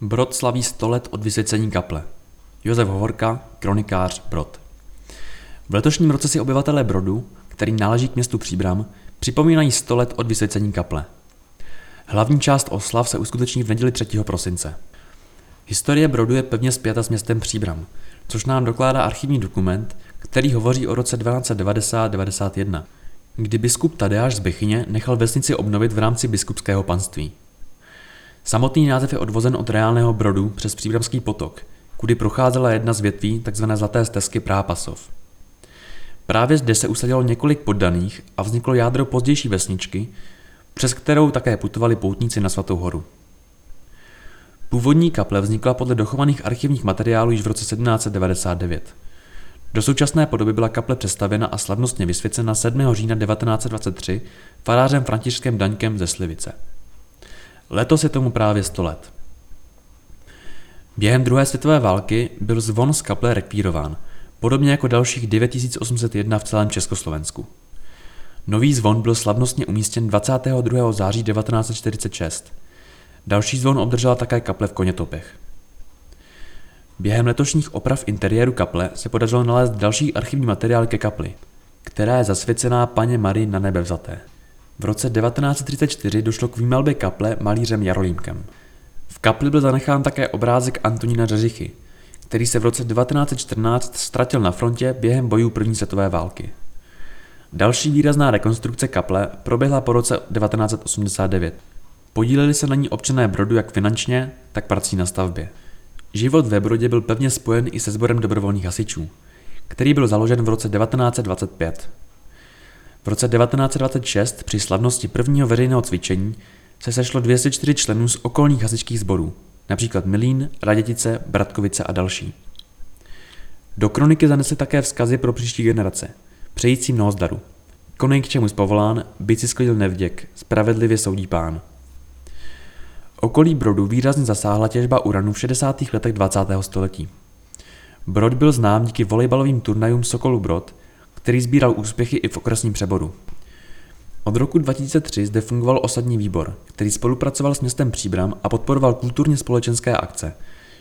Brod slaví 100 let od vysvěcení kaple. Josef Hovorka, kronikář Brod. V letošním roce si obyvatelé Brodu, který náleží k městu Příbram, připomínají 100 let od vysvěcení kaple. Hlavní část oslav se uskuteční v neděli 3. prosince. Historie Brodu je pevně spjata s městem Příbram, což nám dokládá archivní dokument, který hovoří o roce 1290-91, kdy biskup Tadeáš z Bechyně nechal vesnici obnovit v rámci biskupského panství. Samotný název je odvozen od reálného brodu přes Příbramský potok, kudy procházela jedna z větví tzv. Zlaté stezky Prápasov. Právě zde se usadilo několik poddaných a vzniklo jádro pozdější vesničky, přes kterou také putovali poutníci na Svatou horu. Původní kaple vznikla podle dochovaných archivních materiálů již v roce 1799. Do současné podoby byla kaple přestavěna a slavnostně vysvěcena 7. října 1923 farářem Františkem Daňkem ze Slivice. Letos je tomu právě 100 let. Během druhé světové války byl zvon z kaple rekvírován, podobně jako dalších 9801 v celém Československu. Nový zvon byl slavnostně umístěn 22. září 1946. Další zvon obdržela také kaple v Konětopech. Během letošních oprav interiéru kaple se podařilo nalézt další archivní materiál ke kapli, která je zasvěcená paně Marii na nebe vzaté. V roce 1934 došlo k výmalbě kaple malířem Jarolímkem. V kapli byl zanechán také obrázek Antonína Řeřichy, který se v roce 1914 ztratil na frontě během bojů první světové války. Další výrazná rekonstrukce kaple proběhla po roce 1989. Podíleli se na ní občané Brodu jak finančně, tak prací na stavbě. Život ve Brodě byl pevně spojen i se sborem dobrovolných hasičů, který byl založen v roce 1925. V roce 1926 při slavnosti prvního veřejného cvičení se sešlo 204 členů z okolních hasičských sborů, například Milín, Radětice, Bratkovice a další. Do kroniky zanesly také vzkazy pro příští generace, přející mnoho zdaru. Konej k čemu zpovolán, byť si sklidil nevděk, spravedlivě soudí pán. Okolí Brodu výrazně zasáhla těžba uranu v 60. letech 20. století. Brod byl znám díky volejbalovým turnajům Sokolu Brod, který sbíral úspěchy i v okresním přeboru. Od roku 2003 zde fungoval osadní výbor, který spolupracoval s městem Příbram a podporoval kulturně společenské akce.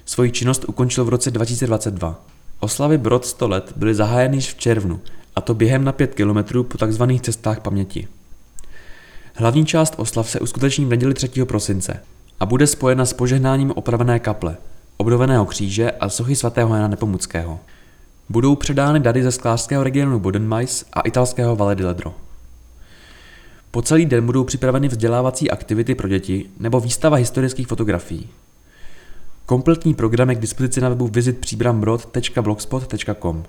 Svoji činnost ukončil v roce 2022. Oslavy Brod 100 let byly zahájeny již v červnu, a to během na 5 kilometrů po tzv. cestách paměti. Hlavní část oslav se uskuteční v neděli 3. prosince a bude spojena s požehnáním opravené kaple, obnoveného kříže a sochy svatého Jana Nepomuckého. Budou předány dary ze sklářského regionu Bodenmais a italského Valle di Ledro. Po celý den budou připraveny vzdělávací aktivity pro děti nebo výstava historických fotografií. Kompletní program je k dispozici na webu visitpříbrambrod.blogspot.com.